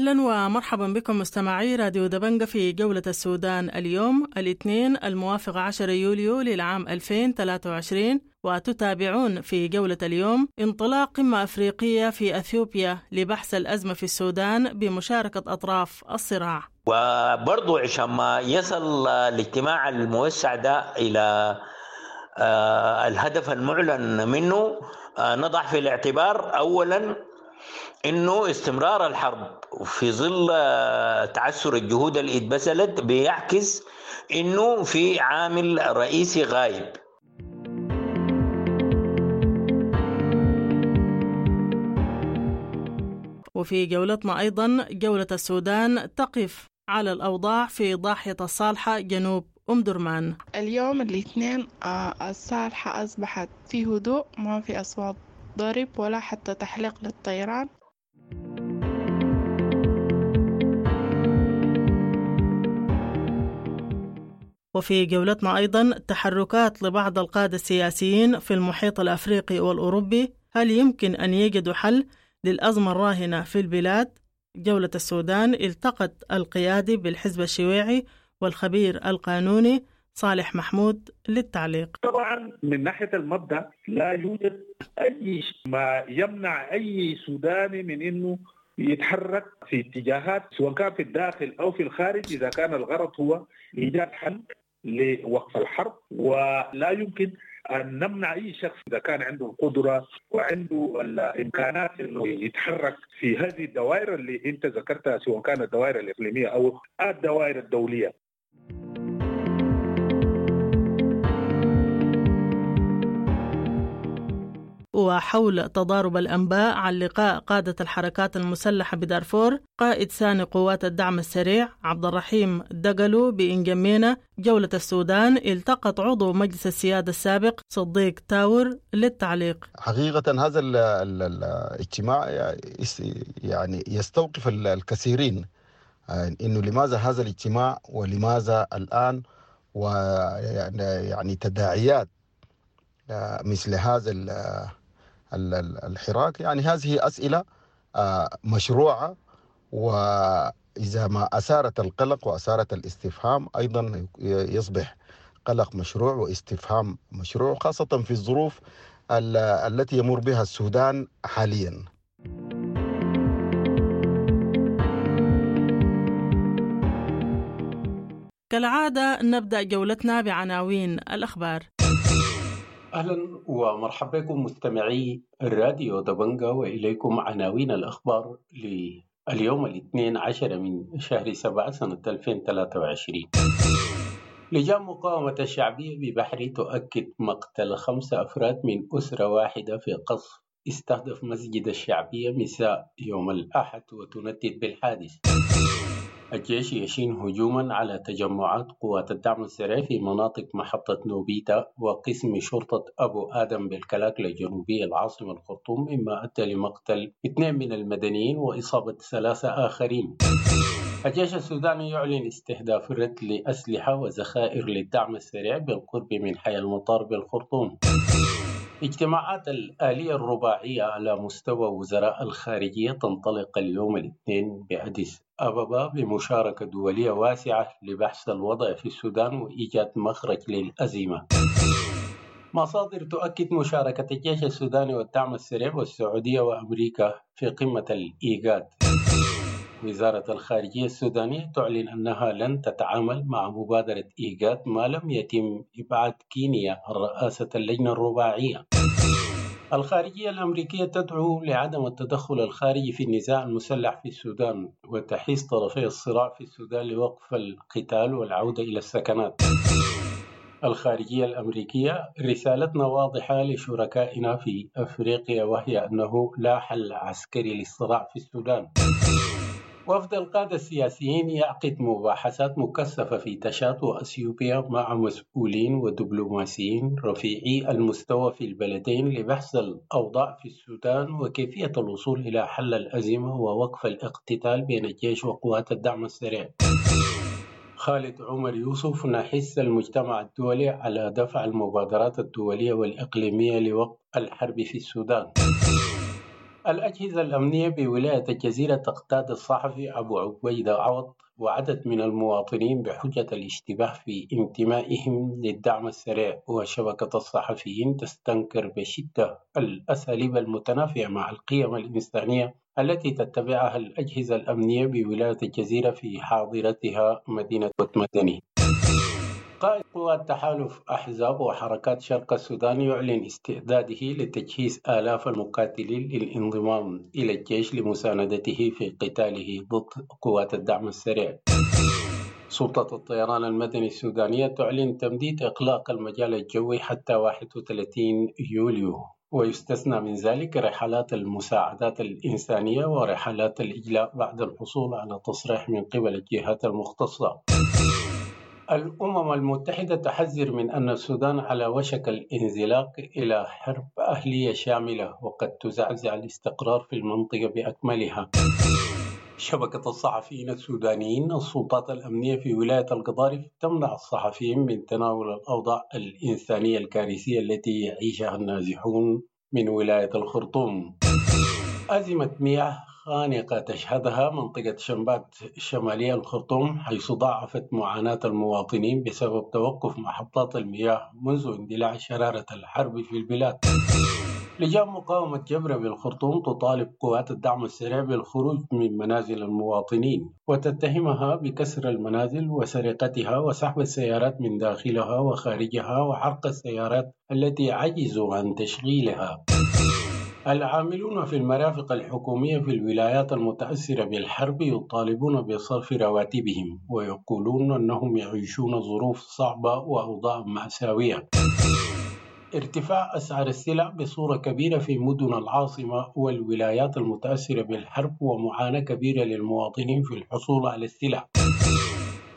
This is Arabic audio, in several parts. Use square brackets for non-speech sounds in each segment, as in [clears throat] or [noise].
أهلا ومرحبا بكم مستمعي راديو دبنجة في جولة السودان اليوم الاثنين الموافق 10 يوليو للعام 2023 وتتابعون في جولة اليوم انطلاق قمة أفريقية في أثيوبيا لبحث الأزمة في السودان بمشاركة أطراف الصراع. وبرضو عشان ما يصل الاجتماع الموسع ده إلى آه، الهدف المعلن منه آه، نضع في الاعتبار أولا إنه استمرار الحرب في ظل آه، تعثر الجهود اللي اتبذلت بيعكس إنه في عامل رئيسي غايب. وفي جولتنا أيضا جولة السودان تقف على الأوضاع في ضاحية الصالحة جنوب أم درمان. اليوم الاثنين آه، الصالحة أصبحت في هدوء ما في أصوات ضرب ولا حتى تحليق للطيران. وفي جولتنا أيضا تحركات لبعض القادة السياسيين في المحيط الأفريقي والأوروبي. هل يمكن أن يجدوا حل للأزمة الراهنة في البلاد؟ جولة السودان التقت القيادي بالحزب الشيوعي والخبير القانوني صالح محمود للتعليق. طبعا من ناحية المبدأ لا يوجد أي ما يمنع أي سوداني من إنه يتحرك في اتجاهات سواء كان في الداخل أو في الخارج إذا كان الغرض هو إيجاد حل. لوقف الحرب ولا يمكن أن نمنع أي شخص إذا كان عنده القدرة وعنده الإمكانات إنه يتحرك في هذه الدوائر اللي أنت ذكرتها سواء كانت الدوائر الإقليمية أو الدوائر الدولية. وحول تضارب الأنباء عن لقاء قادة الحركات المسلحة بدارفور قائد ثاني قوات الدعم السريع عبد الرحيم دقلو بإنجمينة جولة السودان التقط عضو مجلس السيادة السابق صديق تاور للتعليق. حقيقة هذا ال ال الاجتماع يعني يستوقف الكثيرين. إنه لماذا هذا الاجتماع ولماذا الآن؟ ويعني تداعيات مثل هذا الحراك. يعني هذه أسئلة مشروعة وإذا ما أثارت القلق وأثارت الاستفهام أيضا يصبح قلق مشروع واستفهام مشروع خاصة في الظروف التي يمر بها السودان حاليا. كالعادة نبدأ جولتنا بعناوين الأخبار. أهلا ومرحبا بكم مستمعي الراديو دبنجا وإليكم عناوين الأخبار لليوم الاثنين عشر من شهر سبعة سنة 2023 لجان مقاومة الشعبية ببحري تؤكد مقتل خمسة أفراد من أسرة واحدة في قصف استهدف مسجد الشعبية مساء يوم الأحد وتندد بالحادث. الجيش يشين هجوما على تجمعات قوات الدعم السريع في مناطق محطة نوبيتا وقسم شرطة أبو آدم بالكلاكلة الجنوبية العاصمة الخرطوم مما أدى لمقتل اثنين من المدنيين وإصابة ثلاثة آخرين. الجيش السوداني يعلن استهداف الرد لأسلحة وذخائر للدعم السريع بالقرب من حي المطار بالخرطوم. اجتماعات الآلية الرباعية على مستوى وزراء الخارجية تنطلق اليوم الاثنين بأديس أبابا بمشاركة دولية واسعة لبحث الوضع في السودان وإيجاد مخرج للأزمة. مصادر تؤكد مشاركة الجيش السوداني والدعم السريع والسعودية وأمريكا في قمة الإيجاد. وزارة الخارجية السودانية تعلن أنها لن تتعامل مع مبادرة إيجاد ما لم يتم إبعاد كينيا رئاسة اللجنة الرباعية. الخارجية الأمريكية تدعو لعدم التدخل الخارجي في النزاع المسلح في السودان وتحيز طرفي الصراع في السودان لوقف القتال والعودة إلى السكنات. الخارجية الأمريكية رسالتنا واضحة لشركائنا في أفريقيا وهي أنه لا حل عسكري للصراع في السودان. وفد القادة السياسيين يعقد مباحثات مكثفة في تشات وأثيوبيا مع مسؤولين ودبلوماسيين رفيعي المستوى في البلدين لبحث الأوضاع في السودان وكيفية الوصول إلى حل الأزمة ووقف الاقتتال بين الجيش وقوات الدعم السريع. خالد عمر يوسف نحث المجتمع الدولي على دفع المبادرات الدولية والإقليمية لوقف الحرب في السودان. الأجهزة الأمنية بولاية الجزيرة تقتاد الصحفي أبو عبيدة عوض وعدد من المواطنين بحجة الاشتباه في انتمائهم للدعم السريع وشبكة الصحفيين تستنكر بشدة الأساليب المتنافية مع القيم الإنسانية التي تتبعها الأجهزة الأمنية بولاية الجزيرة في حاضرتها مدينة مدني. قائد قوات تحالف أحزاب وحركات شرق السودان يعلن استعداده لتجهيز آلاف المقاتلين للانضمام إلى الجيش لمساندته في قتاله ضد قوات الدعم السريع. سلطة الطيران المدني السودانية تعلن تمديد إغلاق المجال الجوي حتى 31 يوليو ويستثنى من ذلك رحلات المساعدات الإنسانية ورحلات الإجلاء بعد الحصول على تصريح من قبل الجهات المختصة. الأمم المتحدة تحذر من أن السودان على وشك الانزلاق إلى حرب أهلية شاملة وقد تزعزع الاستقرار في المنطقة بأكملها. شبكة الصحفيين السودانيين السلطات الأمنية في ولاية القضارف تمنع الصحفيين من تناول الأوضاع الإنسانية الكارثية التي يعيشها النازحون من ولاية الخرطوم. أزمة مياه خانقة تشهدها منطقة شمبات شمالية الخرطوم حيث ضاعفت معاناة المواطنين بسبب توقف محطات المياه منذ اندلاع شرارة الحرب في البلاد. لجان مقاومة جبرة بالخرطوم تطالب قوات الدعم السريع بالخروج من منازل المواطنين وتتهمها بكسر المنازل وسرقتها وسحب السيارات من داخلها وخارجها وحرق السيارات التي عجزوا عن تشغيلها. العاملون في المرافق الحكومية في الولايات المتأثرة بالحرب يطالبون بصرف رواتبهم ويقولون أنهم يعيشون ظروف صعبة وأوضاع مأساوية. ارتفاع أسعار السلع بصورة كبيرة في مدن العاصمة والولايات المتأثرة بالحرب ومعاناة كبيرة للمواطنين في الحصول على السلع.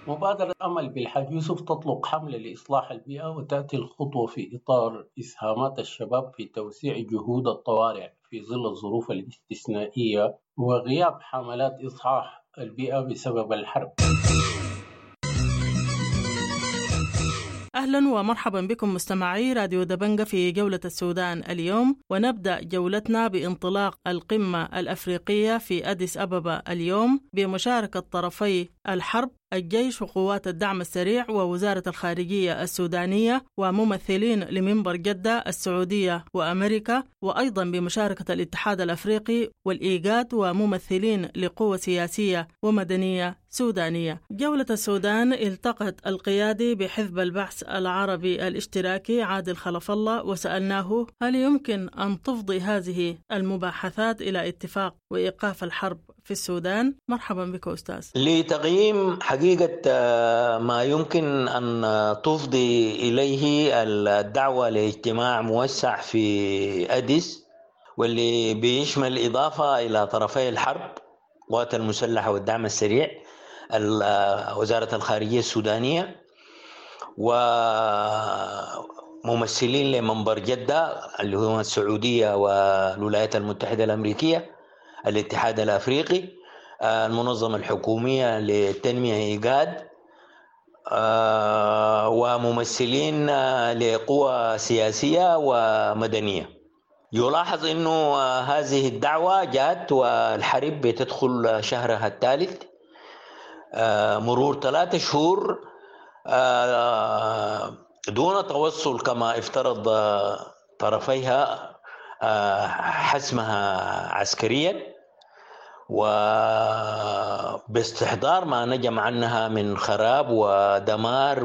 مبادرة أمل بالحاج يوسف تطلق حملة لإصلاح البيئة وتأتي الخطوة في إطار إسهامات الشباب في توسيع جهود الطوارئ في ظل الظروف الاستثنائية وغياب حملات إصلاح البيئة بسبب الحرب. أهلا ومرحبا بكم مستمعي راديو دبنجة في جولة السودان اليوم ونبدأ جولتنا بانطلاق القمة الأفريقية في أديس أبابا اليوم بمشاركة طرفي الحرب الجيش وقوات الدعم السريع ووزارة الخارجية السودانية وممثلين لمنبر جدة السعودية وأمريكا وأيضا بمشاركة الاتحاد الأفريقي والإيجاد وممثلين لقوى سياسية ومدنية سودانية. جولة السودان التقت القيادي بحزب البحث العربي الاشتراكي عادل خلف الله وسألناه هل يمكن أن تفضي هذه المباحثات إلى اتفاق وإيقاف الحرب في السودان. مرحبا بك أستاذ. لتقييم حقيقة ما يمكن أن تفضي إليه الدعوة لاجتماع موسع في أديس واللي بيشمل إضافة إلى طرفي الحرب القوات المسلحة والدعم السريع وزارة الخارجية السودانية وممثلين لمنبر جدة اللي هو السعودية والولايات المتحدة الأمريكية. الاتحاد الأفريقي المنظمة الحكومية للتنمية إيجاد وممثلين لقوى سياسية ومدنية. يلاحظ إنه هذه الدعوة جاءت والحرب بتدخل شهرها الثالث مرور ثلاثة شهور دون توصل كما افترض طرفيها حسمها عسكريا. وباستحضار ما نجم عنها من خراب ودمار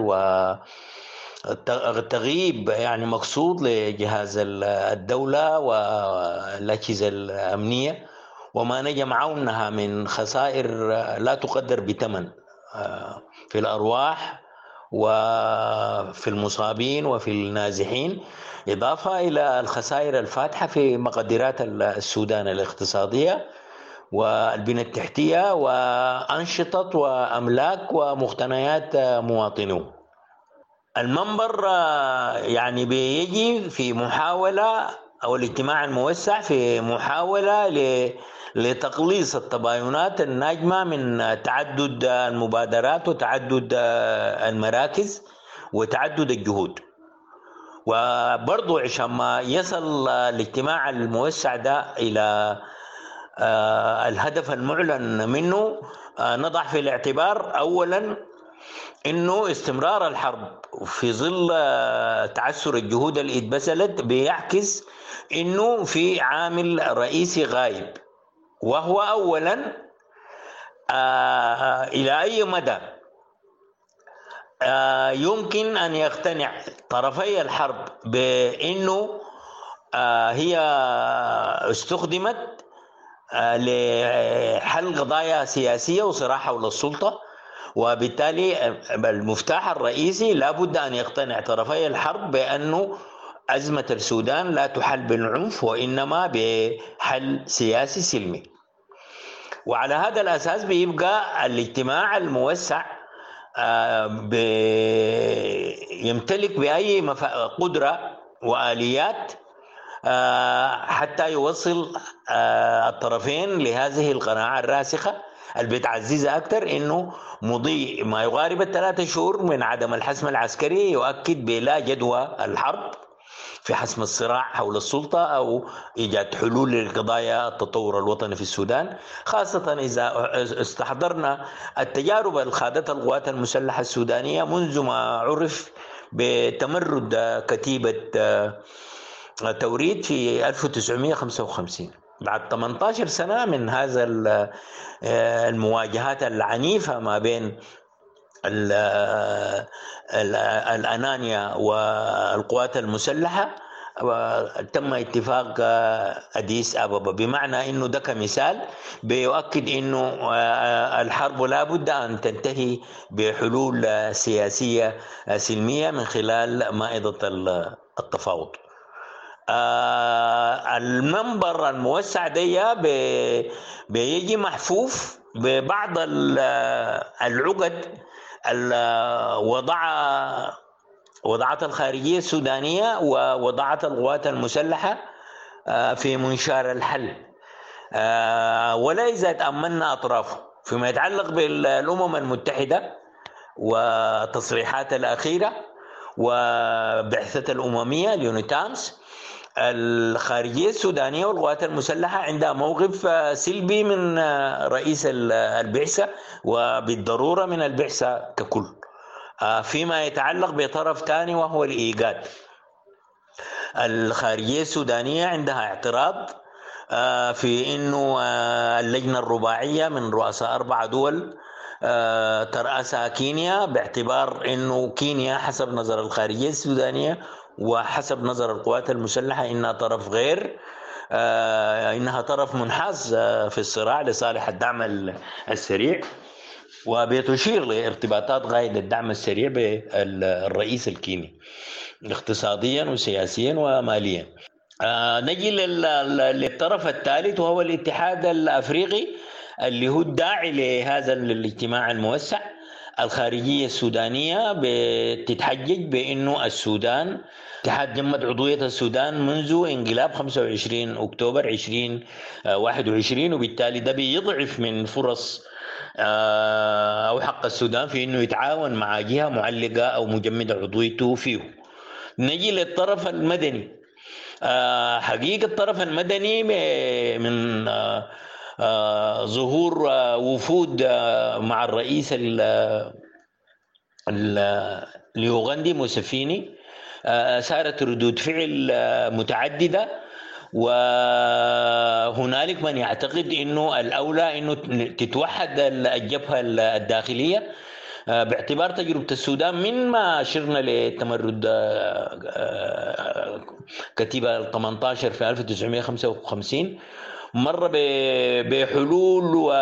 وتغييب يعني مقصود لجهاز الدولة والأجهزة الأمنية وما نجم عنها من خسائر لا تقدر بثمن في الأرواح وفي المصابين وفي النازحين إضافة إلى الخسائر الفاتحة في مقدرات السودان الاقتصادية. والبنى التحتية وأنشطة وأملاك ومقتنيات مواطنوه المنبر يعني بيجي في محاولة أو الاجتماع الموسع في محاولة لتقليص التباينات الناجمة من تعدد المبادرات وتعدد المراكز وتعدد الجهود. وبرضو عشان ما يصل الاجتماع الموسع ده إلى آه، الهدف المعلن منه آه، نضع في الاعتبار أولا إنه استمرار الحرب في ظل آه، تعثر الجهود اللي اتبذلت بيعكس إنه في عامل رئيسي غايب وهو اولا آه إلى أي مدى؟ آه يمكن أن يقتنع طرفي الحرب بإنه آه هي استخدمت آه لحل قضايا سياسية وصراع حول السلطة وبالتالي المفتاح الرئيسي لابد أن يقتنع طرفي الحرب بانه أزمة السودان لا تحل بالعنف وإنما بحل سياسي سلمي. وعلى هذا الأساس بيبقى الاجتماع الموسع يمتلك بأي قدرة وآليات حتى يوصل الطرفين لهذه القناعة الراسخة اللي بتعززها أكثر إنه مضي ما يقارب الثلاثة شهور من عدم الحسم العسكري يؤكد بلا جدوى الحرب في حسم الصراع حول السلطة أو إيجاد حلول لقضايا التطور الوطني في السودان خاصة إذا استحضرنا التجارب اللي القوات المسلحة السودانية منذ ما عرف بتمرد كتيبة توريد في 1955 بعد 18 سنة من هذا المواجهات العنيفة ما بين الأنانيا والقوات المسلحة تم اتفاق أديس أبابا. بمعنى أنه ده كمثال بيؤكد أنه الحرب لا بد أن تنتهي بحلول سياسية سلمية من خلال مائدة التفاوض. آه المنبر الموسع دي بيجي محفوف ببعض العقد وضع وضعت الخارجية السودانية ووضعت القوات المسلحة في منشار الحل. ولا إذا تأملنا أطرافه فيما يتعلق بالأمم المتحدة وتصريحات الأخيرة وبعثة الأممية اليونيتامس الخارجية السودانية والقوات المسلحة عندها موقف سلبي من رئيس البعثة وبالضرورة من البعثة ككل. فيما يتعلق بطرف ثاني وهو الإيجاد. الخارجية السودانية عندها اعتراض في إنه اللجنة الرباعية من رؤساء أربع دول ترأسها كينيا باعتبار إنه كينيا حسب نظر الخارجية السودانية وحسب نظر القوات المسلحة إنها طرف غير إنها طرف منحاز في الصراع لصالح الدعم السريع. وبتشير لارتباطات غاية الدعم السريع بالرئيس الكيني اقتصاديا وسياسيا وماليا. آه نجي للطرف الثالث وهو الاتحاد الأفريقي اللي هو الداعي لهذا الاجتماع الموسع. الخارجية السودانية بتتحجج بإنه السودان اتحاد جمد عضوية السودان منذ انقلاب 25 أكتوبر 2021 وبالتالي ده بيضعف من فرص أو حق السودان في إنه يتعاون مع جهة معلقة أو مجمدة عضويته فيه. نجي للطرف المدني حقيقة الطرف المدني من ظهور وفود مع الرئيس اليوغندي موسفيني صارت ردود فعل متعددة. وهنالك من يعتقد إنه الأولى إنه تتوحد الجبهه الداخلية. باعتبار تجربة السودان من ما شرنا لتمرد كتيبة ال 18 في 1955 مر بحلول و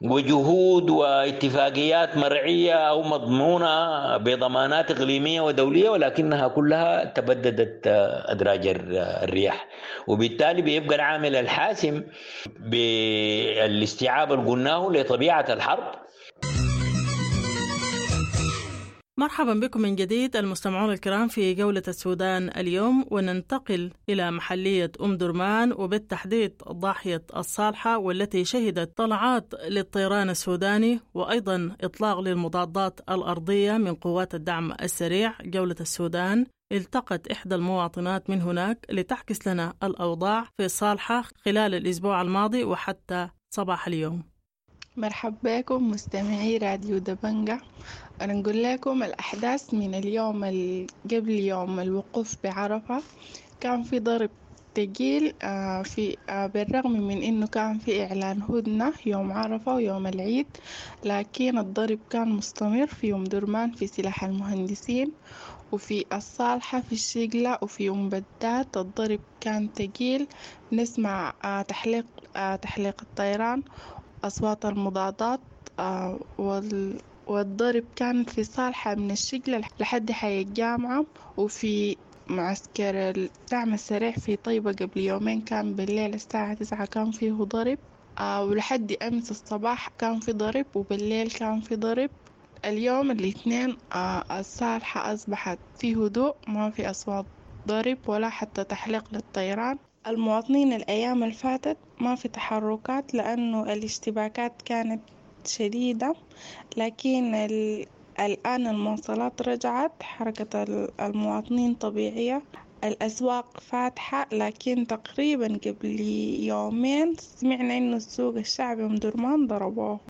وجهود واتفاقيات مرعية أو مضمونة بضمانات إقليمية ودولية ولكنها كلها تبددت أدراج الرياح. وبالتالي بيبقى العامل الحاسم بالاستيعاب اللي قلناه لطبيعة الحرب مرحبا بكم من جديد المستمعون الكرام في جولة السودان اليوم وننتقل إلى محلية أم درمان وبالتحديد ضاحية الصالحة والتي شهدت طلعات للطيران السوداني وأيضا إطلاق للمضادات الأرضية من قوات الدعم السريع. جولة السودان التقت إحدى المواطنات من هناك لتحكس لنا الأوضاع في الصالحة خلال الأسبوع الماضي وحتى صباح اليوم. مرحبا بكم مستمعي راديو دبنجة. نقول لكم الأحداث من اليوم ال- قبل يوم الوقوف بعرفة. كان في ضرب تقيل آه، في آه، بالرغم من إنه كان في إعلان هدنة يوم عرفة ويوم العيد لكن الضرب كان مستمر في يوم درمان في سلاح المهندسين وفي الصالحة في الشقلة وفي أم بدات. الضرب كان تقيل نسمع آه، تحليق تحليق الطيران أصوات المضادات آه، وال والضرب كان في صالحة من الشقلة لحد حي الجامعة وفي معسكر الدعم السريع في طيبة قبل يومين كان بالليل الساعة تسعة كان فيه ضرب آه ولحد أمس الصباح كان في ضرب وبالليل كان في ضرب. اليوم الاثنين آه الصالحة أصبحت في هدوء ما في أصوات ضرب ولا حتى تحليق للطيران. المواطنين الأيام اللي فاتت ما في تحركات لأنه الاشتباكات كانت شديدة لكن ال... الآن المواصلات رجعت حركة ال- المواطنين طبيعية الأسواق فاتحة لكن تقريبا قبل يومين سمعنا إنه السوق الشعبي أم درمان ضربوه.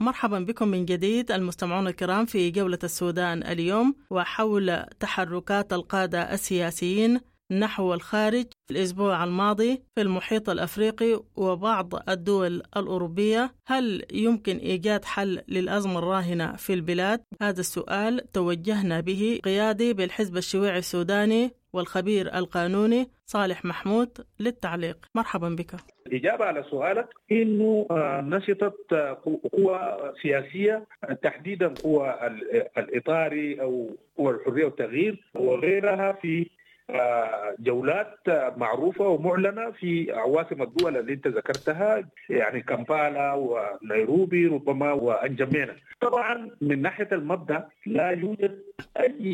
مرحبا بكم من جديد المستمعون الكرام في جولة السودان اليوم وحول تحركات القادة السياسيين نحو الخارج في الأسبوع الماضي في المحيط الأفريقي وبعض الدول الأوروبية هل يمكن إيجاد حل للأزمة الراهنة في البلاد؟ هذا السؤال توجهنا به قيادي بالحزب الشيوعي السوداني والخبير القانوني صالح محمود للتعليق. مرحبا بك. الإجابة على سؤالك إنه آه، نشطت آه، قوى سياسية تحديدا قوى ال- الإطاري أو قوى الحرية والتغيير وغيرها في جولات معروفة ومعلنة في عواصم الدول اللي أنت ذكرتها يعني كامبالا ونيروبي ربما وأنجمينا. طبعا من ناحية المبدأ لا يوجد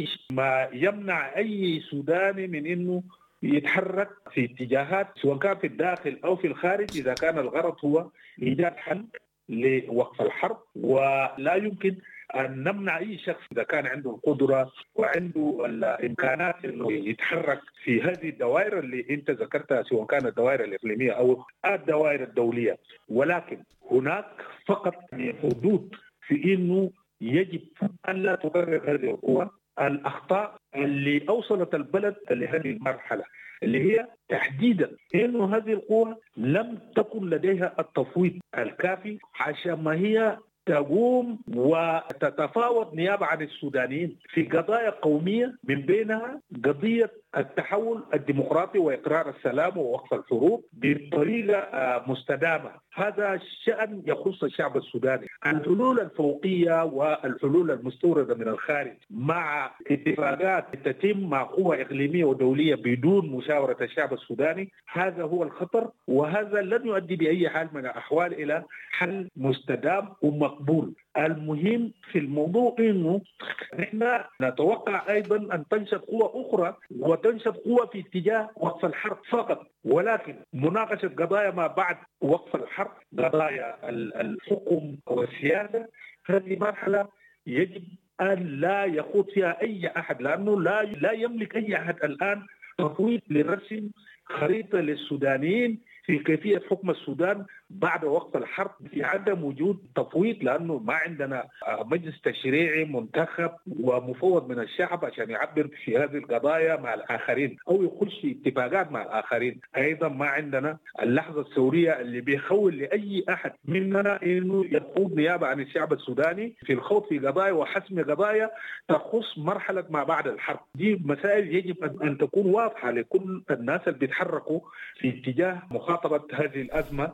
ش- ما يمنع أي سوداني من أنه يتحرك في اتجاهات سواء كان في الداخل أو في الخارج إذا كان الغرض هو إيجاد حل لوقف الحرب ولا يمكن أن نمنع أي شخص إذا كان عنده القدرة وعنده الإمكانات إنه يتحرك في هذه الدوائر اللي أنت ذكرتها سواء كانت الدوائر الإقليمية أو الدوائر الدولية. ولكن هناك فقط حدود في إنه يجب أن لا تكرر هذه القوى. الأخطاء اللي أوصلت البلد لهذه المرحلة اللي هي تحديدا إنه هذه القوى لم تكن لديها التفويض الكافي عشان ما هي تقوم وتتفاوض نيابة عن السودانيين في قضايا قومية من بينها قضية التحول الديمقراطي وإقرار السلام ووقف الحروب بطريقة آه، مستدامة، هذا شأن يخص الشعب السوداني، الحلول الفوقية والحلول المستوردة من الخارج مع اتفاقات تتم مع قوى إقليمية ودولية بدون مشاورة الشعب السوداني، هذا هو الخطر وهذا لن يؤدي بأي حال من الأحوال إلى حل مستدام ومقبول. المهم في الموضوع إنه نحن نتوقع أيضا أن تنشط قوى أخرى وتنشط قوى في اتجاه وقف الحرب فقط. ولكن مناقشة قضايا ما بعد وقف الحرب قضايا ال- الحكم والسياسة هذه مرحلة يجب أن لا يخوض فيها أي أحد لأنه لا لا يملك أي أحد الآن تفويض لرسم خريطة للسودانيين في كيفية حكم السودان بعد وقف الحرب في عدم وجود تفويض لأنه ما عندنا مجلس تشريعي منتخب ومفوض من الشعب عشان يعبر في هذه القضايا مع الآخرين أو يخش في اتفاقات مع الآخرين، أيضا ما عندنا اللحظة الثوريه اللي بيخول لأي أحد مننا إنه يخوض نيابة عن الشعب السوداني في الخوض في قضايا وحسم قضايا تخص مرحلة ما بعد الحرب، دي مسائل يجب ان تكون واضحة لكل الناس اللي بيتحركوا في اتجاه مخاطبة هذه الأزمة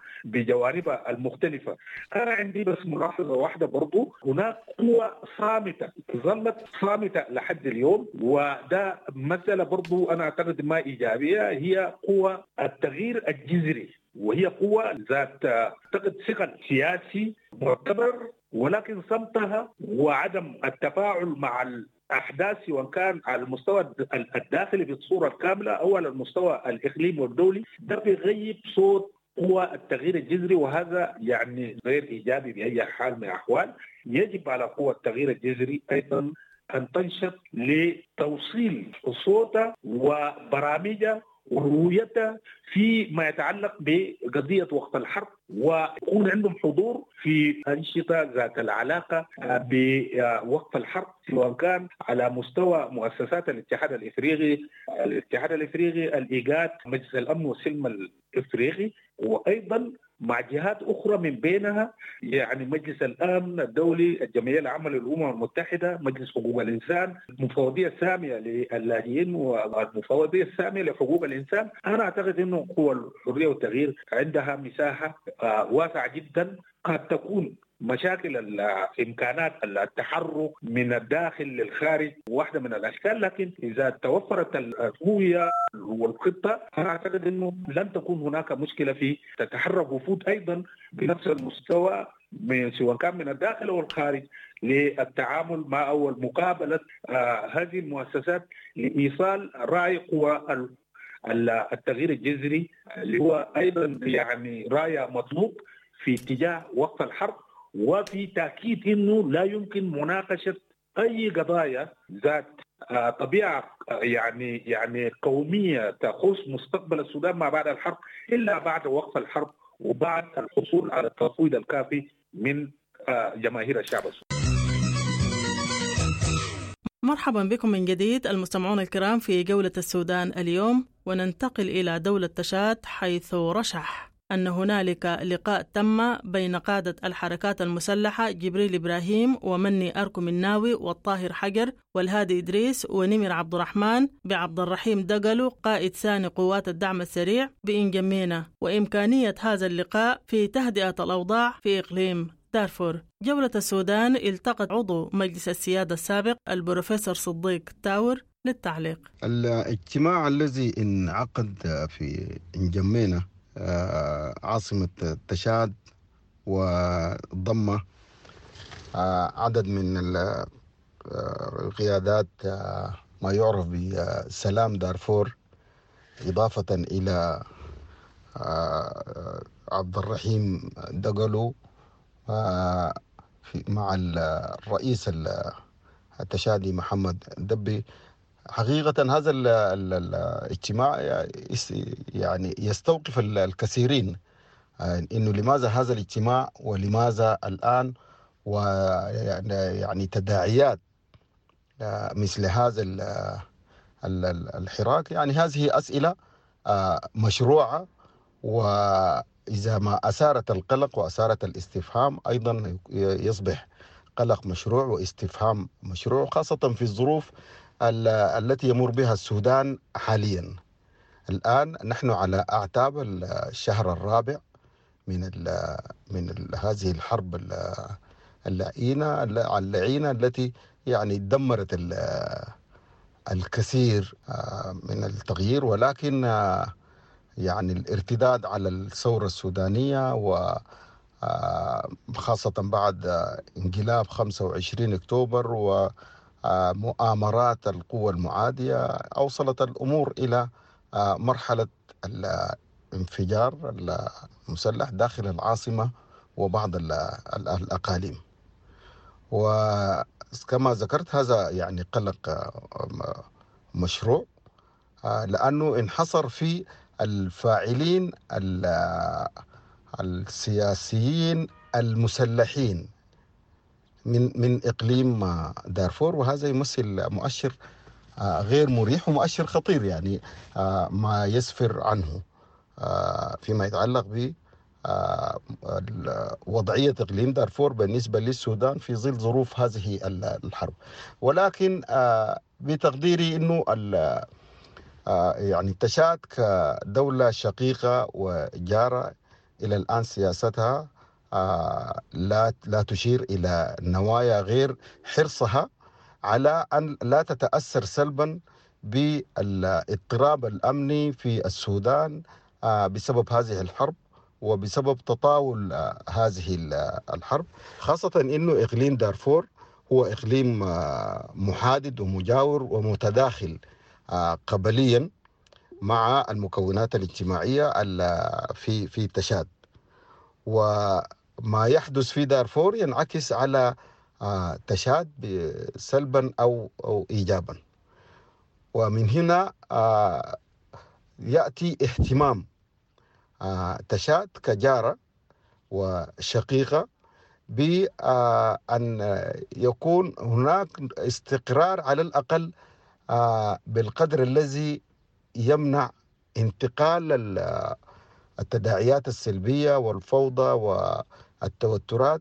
بجوانبها المختلفة. أنا عندي بس ملاحظة واحدة برضو هناك قوى صامتة ظلت صامتة لحد اليوم وده مسألة برضو أنا أعتقد ما إيجابية هي قوى التغيير الجذري وهي قوة ذات أعتقد ثقل سياسي معتبر ولكن صمتها وعدم التفاعل مع الأحداث سواء كان على المستوى الداخلي بالصورة الكاملة أو على المستوى الإقليمي والدولي ده بيغيب صوت هو التغيير الجذري وهذا يعني غير إيجابي بأي حال من الأحوال. يجب على قوى التغيير الجذري أيضا أن تنشط لتوصيل صوتها وبرامجها ورؤيتها فيما يتعلق بقضية وقت الحرب ويكون عندهم حضور في أنشطة ذات العلاقة بوقف الحرب سواء كان على مستوى مؤسسات الاتحاد الإفريقي، الاتحاد الإفريقي، الإيجاد، مجلس الأمن والسلم الإفريقي وأيضا مع جهات أخرى من بينها يعني مجلس الأمن الدولي، الجمعية العامة للأمم المتحدة، مجلس حقوق الإنسان، المفوضية السامية للاجئين والمفوضية السامية لحقوق الإنسان، أنا أعتقد إنه قوى الحرية والتغيير عندها مساحة واسعة جدا قد تكون مشاكل الامكانات التحرك من الداخل للخارج واحدة من الأشكال لكن إذا توفرت الرؤيه والخطة أنا اعتقد إنه لن تكون هناك مشكلة في تتحرك وفود أيضا بنفس المستوى من سواء كان من الداخل أو الخارج للتعامل مع أو مقابلة آه هذه المؤسسات لإيصال رأي قوى التغيير الجذري اللي هو أيضا يعني رايه مطلوب في اتجاه وقف الحرب. وفي تأكيد إنه لا يمكن مناقشة أي قضايا ذات طبيعة يعني يعني قومية تخص مستقبل السودان ما بعد الحرب إلا بعد وقف الحرب وبعد الحصول على التفويض الكافي من جماهير الشعب السوداني. مرحبا بكم من جديد المستمعون الكرام في جولة السودان اليوم وننتقل إلى دولة تشاد حيث رشح أن هنالك لقاء تم بين قادة الحركات المسلحة جبريل إبراهيم ومني أركم الناوي والطاهر حجر والهادي إدريس ونمر عبد الرحمن بعبد الرحيم دقلو قائد ثاني قوات الدعم السريع بإنجمينة وإمكانية هذا اللقاء في تهدئة الأوضاع في إقليم دارفور. جولة السودان التقت عضو مجلس السيادة السابق البروفيسور صديق تاور للتعليق. الاجتماع الذي انعقد في انجمينة عاصمة تشاد وضم عدد من القيادات ما يعرف بسلام دارفور إضافة إلى عبد الرحيم دقلو مع الرئيس التشادي محمد دبي. حقيقة هذا الاجتماع يعني يستوقف الكثيرين. إنه لماذا هذا الاجتماع ولماذا الآن؟ ويعني تداعيات مثل هذا الحراك. يعني هذه أسئلة مشروعة. وإذا ما أثارت القلق وأثارت الاستفهام أيضا يصبح قلق مشروع واستفهام مشروع خاصة في الظروف التي يمر بها السودان حاليا. الآن نحن على أعتاب الشهر الرابع من من هذه الحرب اللعينة اللعينة التي يعني دمرت الكثير من التغيير. ولكن يعني الارتداد على الثورة السودانية و خاصة بعد انقلاب 25 أكتوبر و مؤامرات القوى المعادية أوصلت الأمور إلى مرحلة الانفجار المسلح داخل العاصمة وبعض الأقاليم. وكما ذكرت هذا يعني قلق مشروع لأنه انحصر في الفاعلين السياسيين المسلحين. من من إقليم دارفور وهذا يمثل مؤشر غير مريح ومؤشر خطير يعني ما يسفر عنه فيما يتعلق ب وضعية إقليم دارفور بالنسبة للسودان في ظل ظروف هذه الحرب. ولكن بتقديري أنه يعني تشاد كدولة شقيقة وجارة إلى الآن سياستها لا لا تشير إلى نوايا غير حرصها على أن لا تتأثر سلبا بالاضطراب الأمني في السودان بسبب هذه الحرب وبسبب تطاول هذه الحرب. خاصة أنه إقليم دارفور هو إقليم محادد ومجاور ومتداخل قبليا مع المكونات الاجتماعية في في تشاد. وما يحدث في دارفور ينعكس على تشاد سلبا أو أو إيجابا. ومن هنا يأتي اهتمام تشاد كجارة وشقيقة بأن يكون هناك استقرار على الأقل بالقدر الذي يمنع انتقال التداعيات السلبية والفوضى والتوترات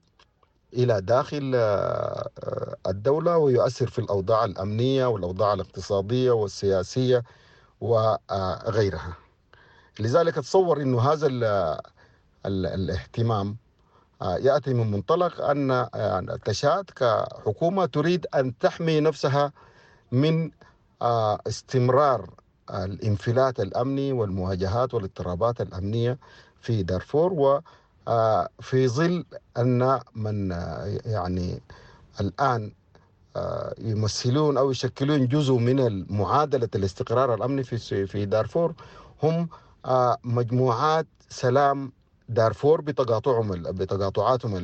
إلى داخل الدولة ويؤثر في الأوضاع الأمنية والأوضاع الاقتصادية والسياسية وغيرها لذلك أتصور أن هذا ال ال الاهتمام يأتي من منطلق أن تشاد كحكومة تريد أن تحمي نفسها من استمرار الانفلات الأمني والمواجهات والاضطرابات الأمنية في دارفور وفي ظل أن من يعني الآن يمثلون أو يشكلون جزء من معادلة الاستقرار الأمني في في دارفور هم مجموعات سلام دارفور بتقاطعهم بتقاطعاتهم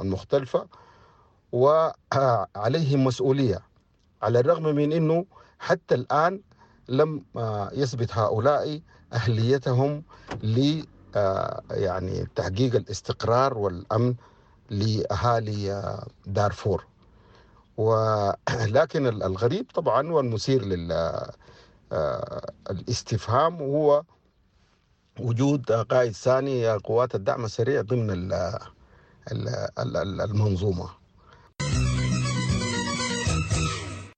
المختلفة وعليهم مسؤولية على الرغم من أنه حتى الآن لم يثبت هؤلاء أهليتهم ل يعني تحقيق الاستقرار والأمن لأهالي دارفور. ولكن [clears throat] الغريب طبعا والمثير للاستفهام هو وجود قائد ثاني قوات الدعم السريع ضمن المنظومة.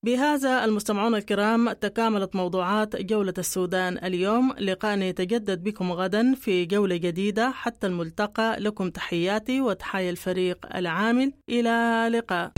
بهذا المستمعون الكرام تكاملت موضوعات جولة السودان اليوم. لقاء يتجدد بكم غدا في جولة جديدة. حتى الملتقى لكم تحياتي وتحايا الفريق العامل. إلى لقاء